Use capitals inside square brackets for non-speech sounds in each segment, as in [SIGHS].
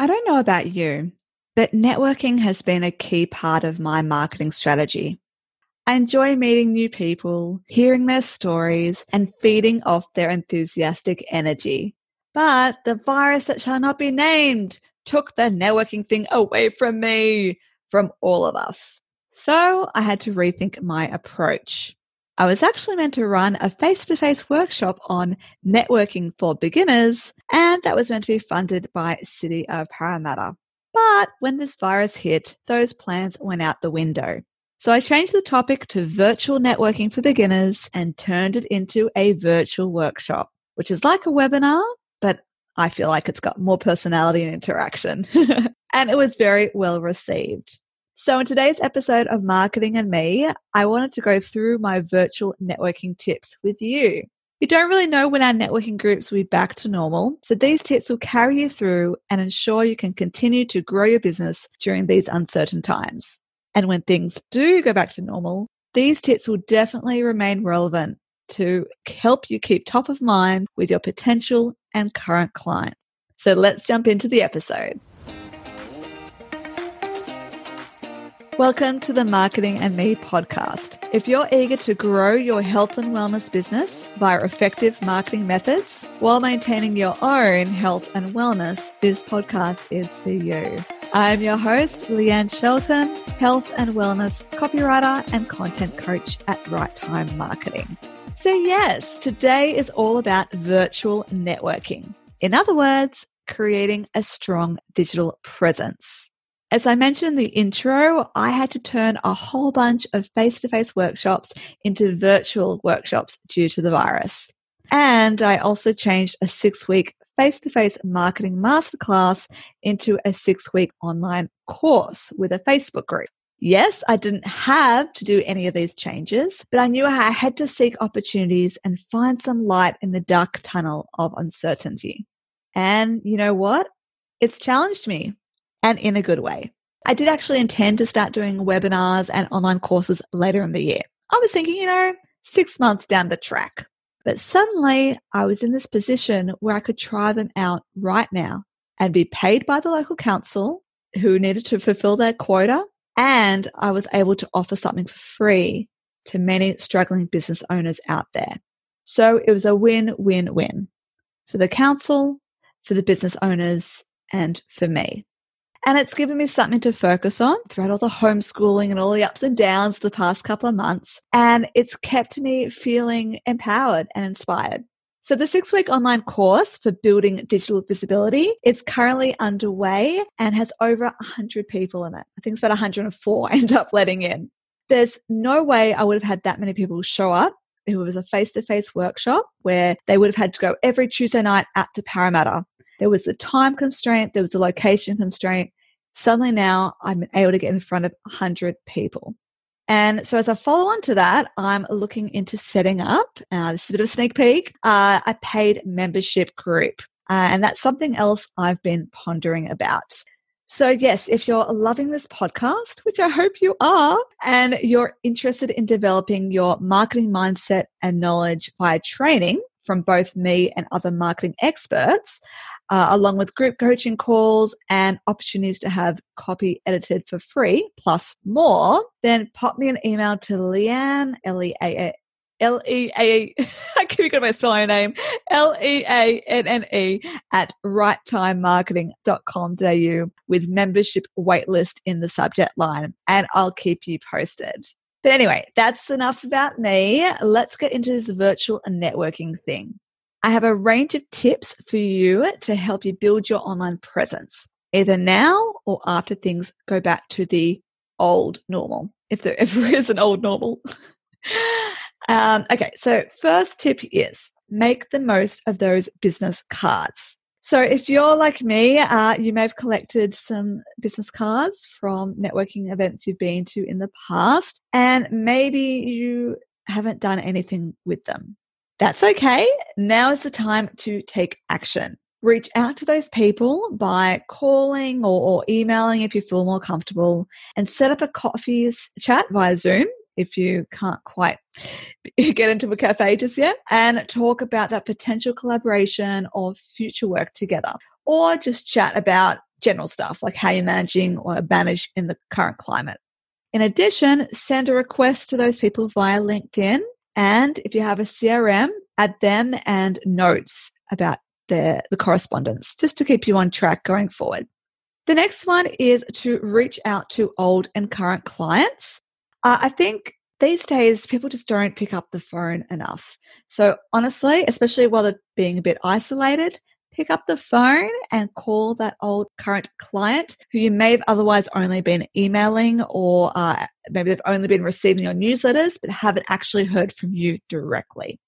I don't know about you, but networking has been a key part of my marketing strategy. I enjoy meeting new people, hearing their stories, and feeding off their enthusiastic energy. But the virus that shall not be named took the networking thing away from me, from all of us. So I had to rethink my approach. I was actually meant to run a face to face workshop on networking for beginners, and that was meant to be funded by City of Parramatta. But when this virus hit, those plans went out the window. So I changed the topic to virtual networking for beginners and turned it into a virtual workshop, which is like a webinar, but I feel like it's got more personality and interaction. [LAUGHS] and it was very well received. So, in today's episode of Marketing and Me, I wanted to go through my virtual networking tips with you. You don't really know when our networking groups will be back to normal, so these tips will carry you through and ensure you can continue to grow your business during these uncertain times. And when things do go back to normal, these tips will definitely remain relevant to help you keep top of mind with your potential and current clients. So let's jump into the episode. Welcome to the Marketing and Me podcast. If you're eager to grow your health and wellness business via effective marketing methods while maintaining your own health and wellness, this podcast is for you. I'm your host, Leanne Shelton, health and wellness copywriter and content coach at Right Time Marketing. So, yes, today is all about virtual networking. In other words, creating a strong digital presence. As I mentioned in the intro, I had to turn a whole bunch of face to face workshops into virtual workshops due to the virus. And I also changed a six week face to face marketing masterclass into a six week online course with a Facebook group. Yes, I didn't have to do any of these changes, but I knew I had to seek opportunities and find some light in the dark tunnel of uncertainty. And you know what? It's challenged me and in a good way. I did actually intend to start doing webinars and online courses later in the year. I was thinking, you know, six months down the track. But suddenly I was in this position where I could try them out right now and be paid by the local council who needed to fulfill their quota. And I was able to offer something for free to many struggling business owners out there. So it was a win, win, win for the council, for the business owners, and for me. And it's given me something to focus on throughout all the homeschooling and all the ups and downs the past couple of months. And it's kept me feeling empowered and inspired. So the six week online course for building digital visibility is currently underway and has over 100 people in it. I think it's about 104 I [LAUGHS] end up letting in. There's no way I would have had that many people show up. It was a face to face workshop where they would have had to go every Tuesday night out to Parramatta there was the time constraint, there was the location constraint. Suddenly now I'm able to get in front of 100 people. And so, as a follow on to that, I'm looking into setting up, uh, this is a bit of a sneak peek, uh, a paid membership group. Uh, and that's something else I've been pondering about. So, yes, if you're loving this podcast, which I hope you are, and you're interested in developing your marketing mindset and knowledge via training from both me and other marketing experts, uh, along with group coaching calls and opportunities to have copy edited for free, plus more, then pop me an email to Leanne, L-E-A-A, L-E-A, [LAUGHS] I keep got my spelling name, L-E-A-N-N-E at righttimemarketing.com.au with membership waitlist in the subject line and I'll keep you posted. But anyway, that's enough about me. Let's get into this virtual networking thing. I have a range of tips for you to help you build your online presence, either now or after things go back to the old normal, if there [LAUGHS] ever is an old normal. [LAUGHS] um, okay, so first tip is make the most of those business cards. So if you're like me, uh, you may have collected some business cards from networking events you've been to in the past, and maybe you haven't done anything with them. That's okay. Now is the time to take action. Reach out to those people by calling or, or emailing if you feel more comfortable and set up a coffee chat via Zoom if you can't quite [LAUGHS] get into a cafe just yet and talk about that potential collaboration or future work together or just chat about general stuff like how you're managing or manage in the current climate. In addition, send a request to those people via LinkedIn. And if you have a CRM, add them and notes about their, the correspondence just to keep you on track going forward. The next one is to reach out to old and current clients. Uh, I think these days people just don't pick up the phone enough. So honestly, especially while they're being a bit isolated, pick up the phone and call that old current client who you may have otherwise only been emailing or uh, maybe they've only been receiving your newsletters but haven't actually heard from you directly.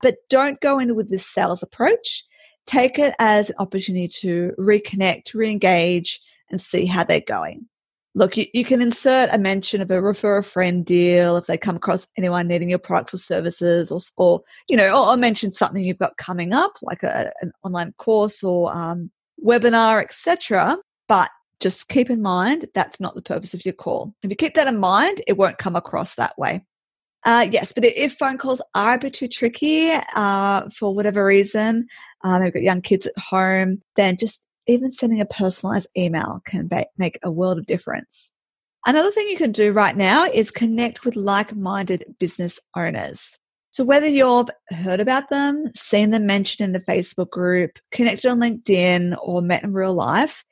But don't go in with this sales approach. Take it as an opportunity to reconnect, re engage, and see how they're going look, you, you can insert a mention of a refer a friend deal if they come across anyone needing your products or services, or, or you know, or, or mention something you've got coming up, like a, an online course or um, webinar, etc. But just keep in mind that's not the purpose of your call. If you keep that in mind, it won't come across that way. Uh, yes, but if phone calls are a bit too tricky uh, for whatever reason, um, they've got young kids at home, then just even sending a personalized email can make a world of difference. Another thing you can do right now is connect with like minded business owners. So, whether you've heard about them, seen them mentioned in a Facebook group, connected on LinkedIn, or met in real life,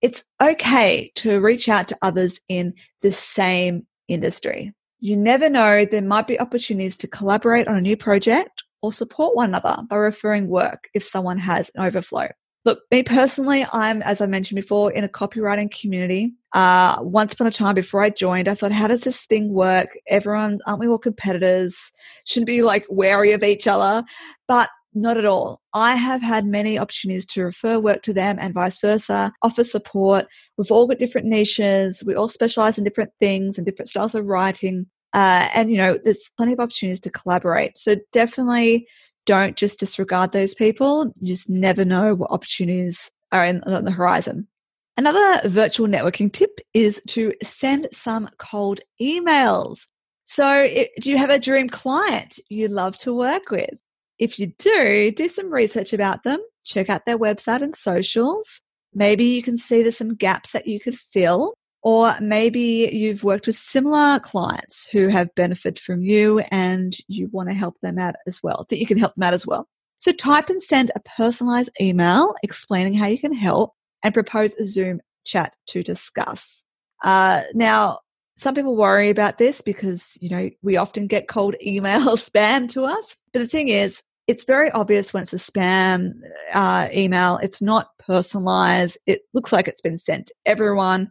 it's okay to reach out to others in the same industry. You never know, there might be opportunities to collaborate on a new project or support one another by referring work if someone has an overflow. Look, me personally, I'm, as I mentioned before, in a copywriting community. Uh, once upon a time, before I joined, I thought, how does this thing work? Everyone, aren't we all competitors? Shouldn't be like wary of each other. But not at all. I have had many opportunities to refer work to them and vice versa, offer support. We've all got different niches. We all specialize in different things and different styles of writing. Uh, and, you know, there's plenty of opportunities to collaborate. So definitely don't just disregard those people. You just never know what opportunities are in, on the horizon. Another virtual networking tip is to send some cold emails. So, do you have a dream client you'd love to work with? If you do, do some research about them, check out their website and socials. Maybe you can see there's some gaps that you could fill. Or maybe you've worked with similar clients who have benefited from you and you want to help them out as well, that you can help them out as well. So type and send a personalized email explaining how you can help and propose a Zoom chat to discuss. Uh, now, some people worry about this because, you know, we often get cold [LAUGHS] email spam to us. But the thing is, it's very obvious when it's a spam uh, email. It's not personalized. It looks like it's been sent to everyone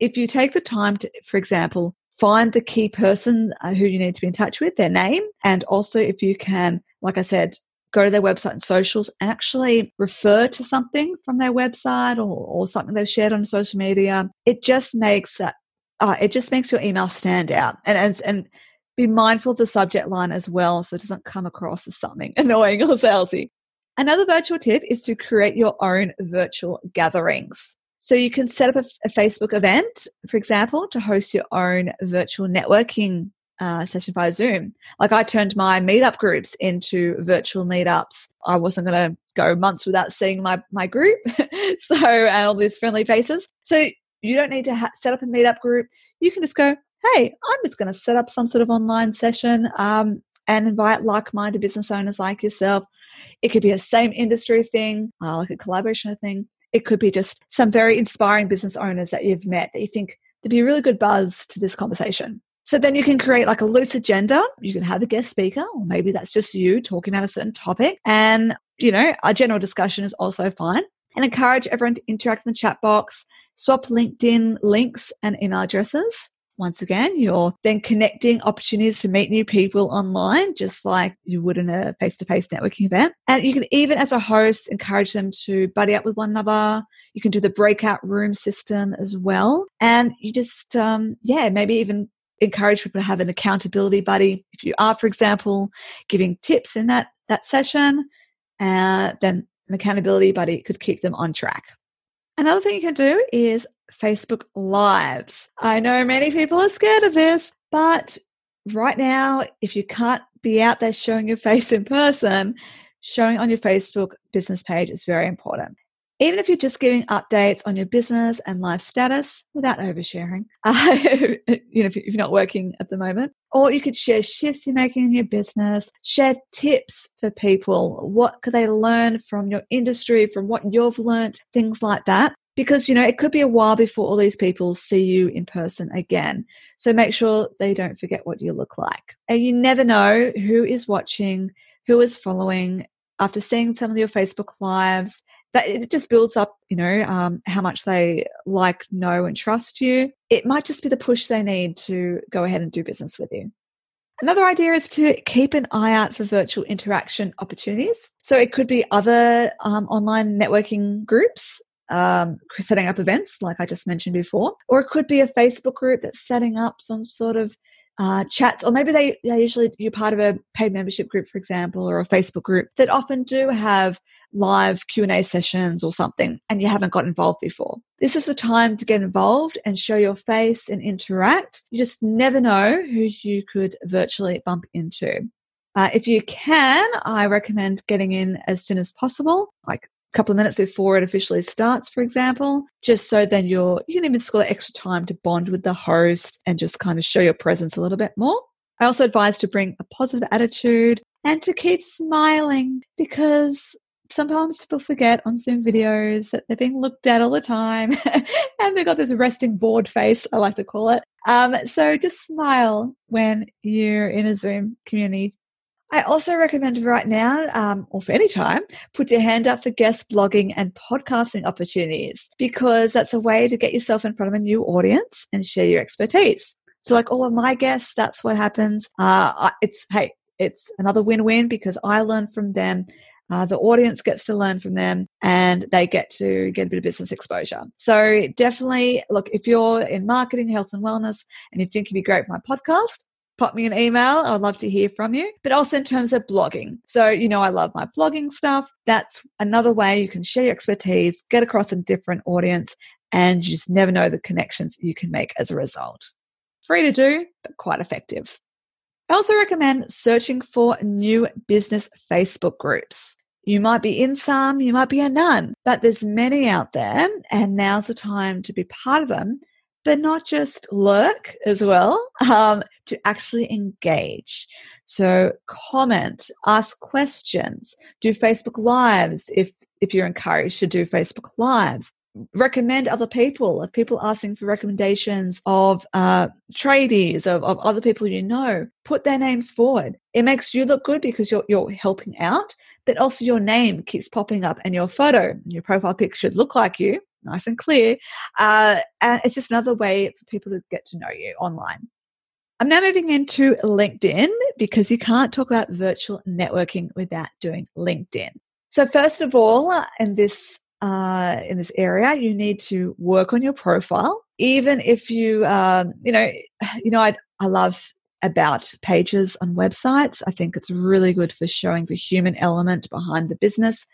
if you take the time to, for example, find the key person uh, who you need to be in touch with, their name, and also if you can, like I said, go to their website and socials and actually refer to something from their website or, or something they've shared on social media, it just makes that uh, it just makes your email stand out and, and and be mindful of the subject line as well so it doesn't come across as something [LAUGHS] annoying or salesy. Another virtual tip is to create your own virtual gatherings. So you can set up a, a Facebook event, for example, to host your own virtual networking uh, session via Zoom. Like I turned my meetup groups into virtual meetups. I wasn't going to go months without seeing my my group, [LAUGHS] so all these friendly faces. So you don't need to ha- set up a meetup group. You can just go, hey, I'm just going to set up some sort of online session um, and invite like-minded business owners like yourself. It could be a same industry thing, uh, like a collaboration thing. It could be just some very inspiring business owners that you've met that you think there'd be a really good buzz to this conversation. So then you can create like a loose agenda. You can have a guest speaker, or maybe that's just you talking about a certain topic. And, you know, a general discussion is also fine. And encourage everyone to interact in the chat box, swap LinkedIn links and email addresses once again, you're then connecting opportunities to meet new people online, just like you would in a face to face networking event. And you can even, as a host, encourage them to buddy up with one another. You can do the breakout room system as well. And you just, um, yeah, maybe even encourage people to have an accountability buddy. If you are, for example, giving tips in that, that session, uh, then an accountability buddy could keep them on track. Another thing you can do is Facebook Lives. I know many people are scared of this, but right now, if you can't be out there showing your face in person, showing on your Facebook business page is very important. even if you're just giving updates on your business and life status without oversharing, [LAUGHS] uh, you know, if you're not working at the moment, or you could share shifts you're making in your business, share tips for people. What could they learn from your industry, from what you've learned, things like that. Because, you know, it could be a while before all these people see you in person again. So make sure they don't forget what you look like. And you never know who is watching, who is following. After seeing some of your Facebook lives, that it just builds up, you know, um, how much they like, know, and trust you. It might just be the push they need to go ahead and do business with you. Another idea is to keep an eye out for virtual interaction opportunities. So it could be other um, online networking groups um, setting up events, like I just mentioned before, or it could be a Facebook group that's setting up some sort of uh, chats, or maybe they, they usually you're part of a paid membership group, for example, or a Facebook group that often do have live Q&A sessions or something and you haven't got involved before. This is the time to get involved and show your face and interact. You just never know who you could virtually bump into. Uh, if you can, I recommend getting in as soon as possible, like couple of minutes before it officially starts, for example, just so then you're, you can even score extra time to bond with the host and just kind of show your presence a little bit more. I also advise to bring a positive attitude and to keep smiling because sometimes people forget on Zoom videos that they're being looked at all the time [LAUGHS] and they've got this resting bored face, I like to call it. Um, so just smile when you're in a Zoom community. I also recommend right now, um, or for any time, put your hand up for guest blogging and podcasting opportunities because that's a way to get yourself in front of a new audience and share your expertise. So, like all of my guests, that's what happens. Uh, it's hey, it's another win-win because I learn from them uh, the audience gets to learn from them and they get to get a bit of business exposure. So definitely look, if you're in marketing, health and wellness, and you think you'd be great for my podcast, pop me an email. I'd love to hear from you. But also in terms of blogging. So, you know, I love my blogging stuff. That's another way you can share your expertise, get across a different audience, and you just never know the connections you can make as a result. Free to do, but quite effective. I also recommend searching for new business Facebook groups. You might be in some, you might be in none, but there's many out there and now's the time to be part of them, but not just lurk as well, um, to actually engage. So comment, ask questions, do Facebook lives if, if you're encouraged to do Facebook lives recommend other people, of people asking for recommendations of uh, tradies, of, of other people you know, put their names forward. It makes you look good because you're, you're helping out, but also your name keeps popping up and your photo, your profile pic should look like you, nice and clear. Uh, and it's just another way for people to get to know you online. I'm now moving into LinkedIn because you can't talk about virtual networking without doing LinkedIn. So, first of all, in this uh, in this area, you need to work on your profile. Even if you, um, you know, [SIGHS] you know, I I love about pages on websites. I think it's really good for showing the human element behind the business.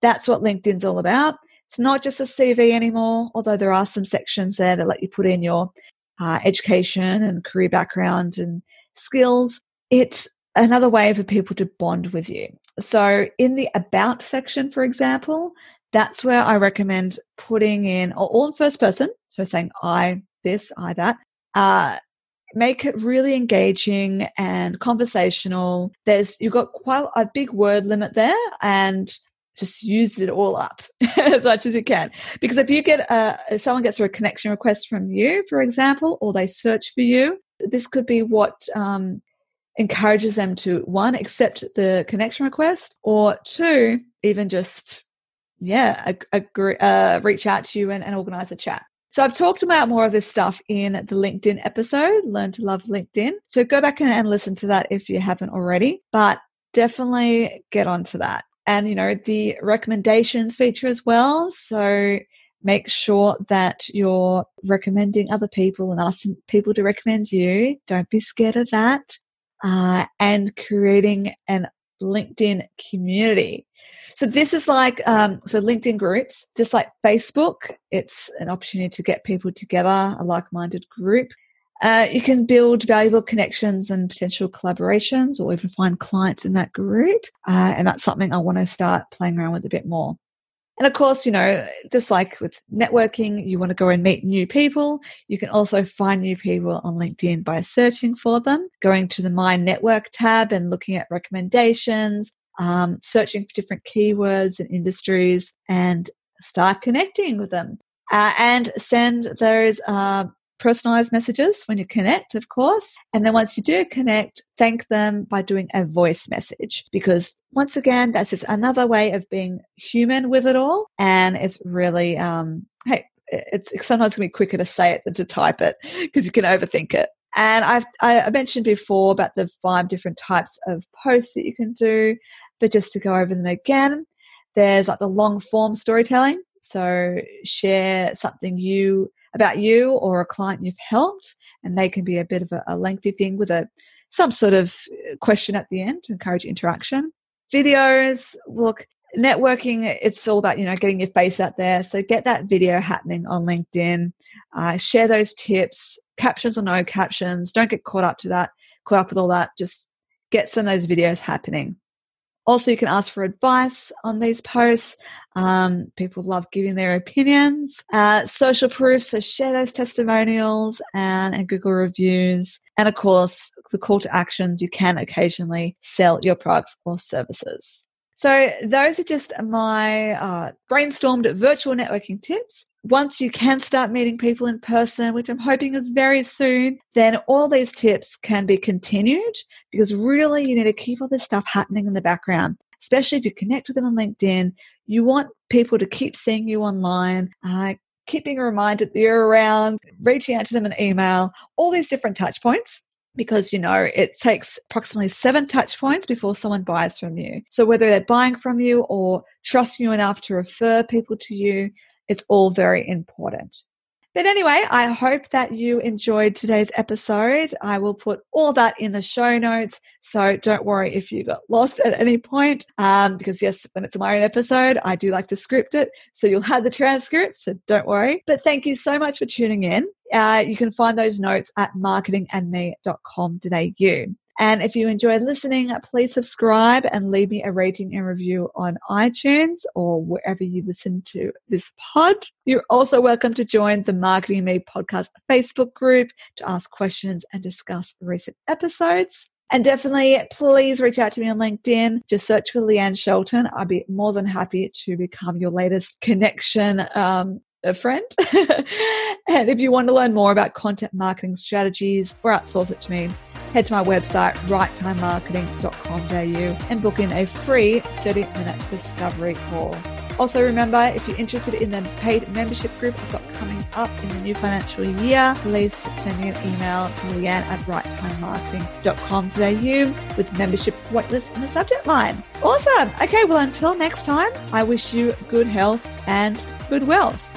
That's what LinkedIn's all about. It's not just a CV anymore, although there are some sections there that let you put in your uh, education and career background and skills. It's another way for people to bond with you. So, in the About section, for example, that's where I recommend putting in all in first person. So saying I this, I that. Uh, make it really engaging and conversational. There's you've got quite a big word limit there, and just use it all up [LAUGHS] as much as you can. Because if you get a, if someone gets a connection request from you, for example, or they search for you, this could be what um, encourages them to one accept the connection request, or two even just yeah, uh, reach out to you and, and organize a chat. So I've talked about more of this stuff in the LinkedIn episode, Learn to Love LinkedIn. So go back and, and listen to that if you haven't already, but definitely get onto that. And, you know, the recommendations feature as well. So make sure that you're recommending other people and asking people to recommend you. Don't be scared of that. Uh, and creating an LinkedIn community. So this is like um, so LinkedIn groups, just like Facebook. It's an opportunity to get people together, a like-minded group. Uh, you can build valuable connections and potential collaborations, or even find clients in that group. Uh, and that's something I want to start playing around with a bit more. And of course, you know, just like with networking, you want to go and meet new people. You can also find new people on LinkedIn by searching for them, going to the My Network tab and looking at recommendations, um, searching for different keywords and industries, and start connecting with them. Uh, and send those uh, personalized messages when you connect, of course. And then once you do connect, thank them by doing a voice message because once again, that's just another way of being human with it all. And it's really, um, hey, it's sometimes going to be quicker to say it than to type it because you can overthink it. And I've, I mentioned before about the five different types of posts that you can do, but just to go over them again, there's like the long form storytelling. So share something you about you or a client you've helped, and they can be a bit of a, a lengthy thing with a some sort of uh, question at the end to encourage interaction. Videos, look, networking it's all about you know getting your face out there. So get that video happening on linkedin. Uh, share those tips captions or no captions don't get caught up to that caught up with all that just get some of those videos happening also, you can ask for advice on these posts. Um, people love giving their opinions. Uh, social proof, so share those testimonials and, and Google reviews. And of course, the call to actions, you can occasionally sell your products or services. So those are just my uh, brainstormed virtual networking tips once you can start meeting people in person, which I'm hoping is very soon, then all these tips can be continued because really you need to keep all this stuff happening in the background, especially if you connect with them on LinkedIn. You want people to keep seeing you online, uh, keeping a reminder that you're around, reaching out to them in email, all these different touch points because you know it takes approximately seven touch points before someone buys from you. So whether they're buying from you or trusting you enough to refer people to you, it's all very important. But anyway, I hope that you enjoyed today's episode. I will put all that in the show notes. So don't worry if you got lost at any point. Um, because yes, when it's my own episode, I do like to script it. So you'll have the transcript. So don't worry. But thank you so much for tuning in. Uh, you can find those notes at marketingandme.com.au. And if you enjoy listening, please subscribe and leave me a rating and review on iTunes or wherever you listen to this pod. You're also welcome to join the Marketing Me podcast Facebook group to ask questions and discuss recent episodes. And definitely, please reach out to me on LinkedIn. Just search for Leanne Shelton. I'd be more than happy to become your latest connection um, a friend. [LAUGHS] and if you want to learn more about content marketing strategies or outsource it to me, head to my website, righttimemarketing.com.au and book in a free 30 minute discovery call. Also, remember if you're interested in the paid membership group I've got coming up in the new financial year, please send me an email to leanne at righttimemarketing.com.au with membership waitlist in the subject line. Awesome. Okay, well, until next time, I wish you good health and good wealth.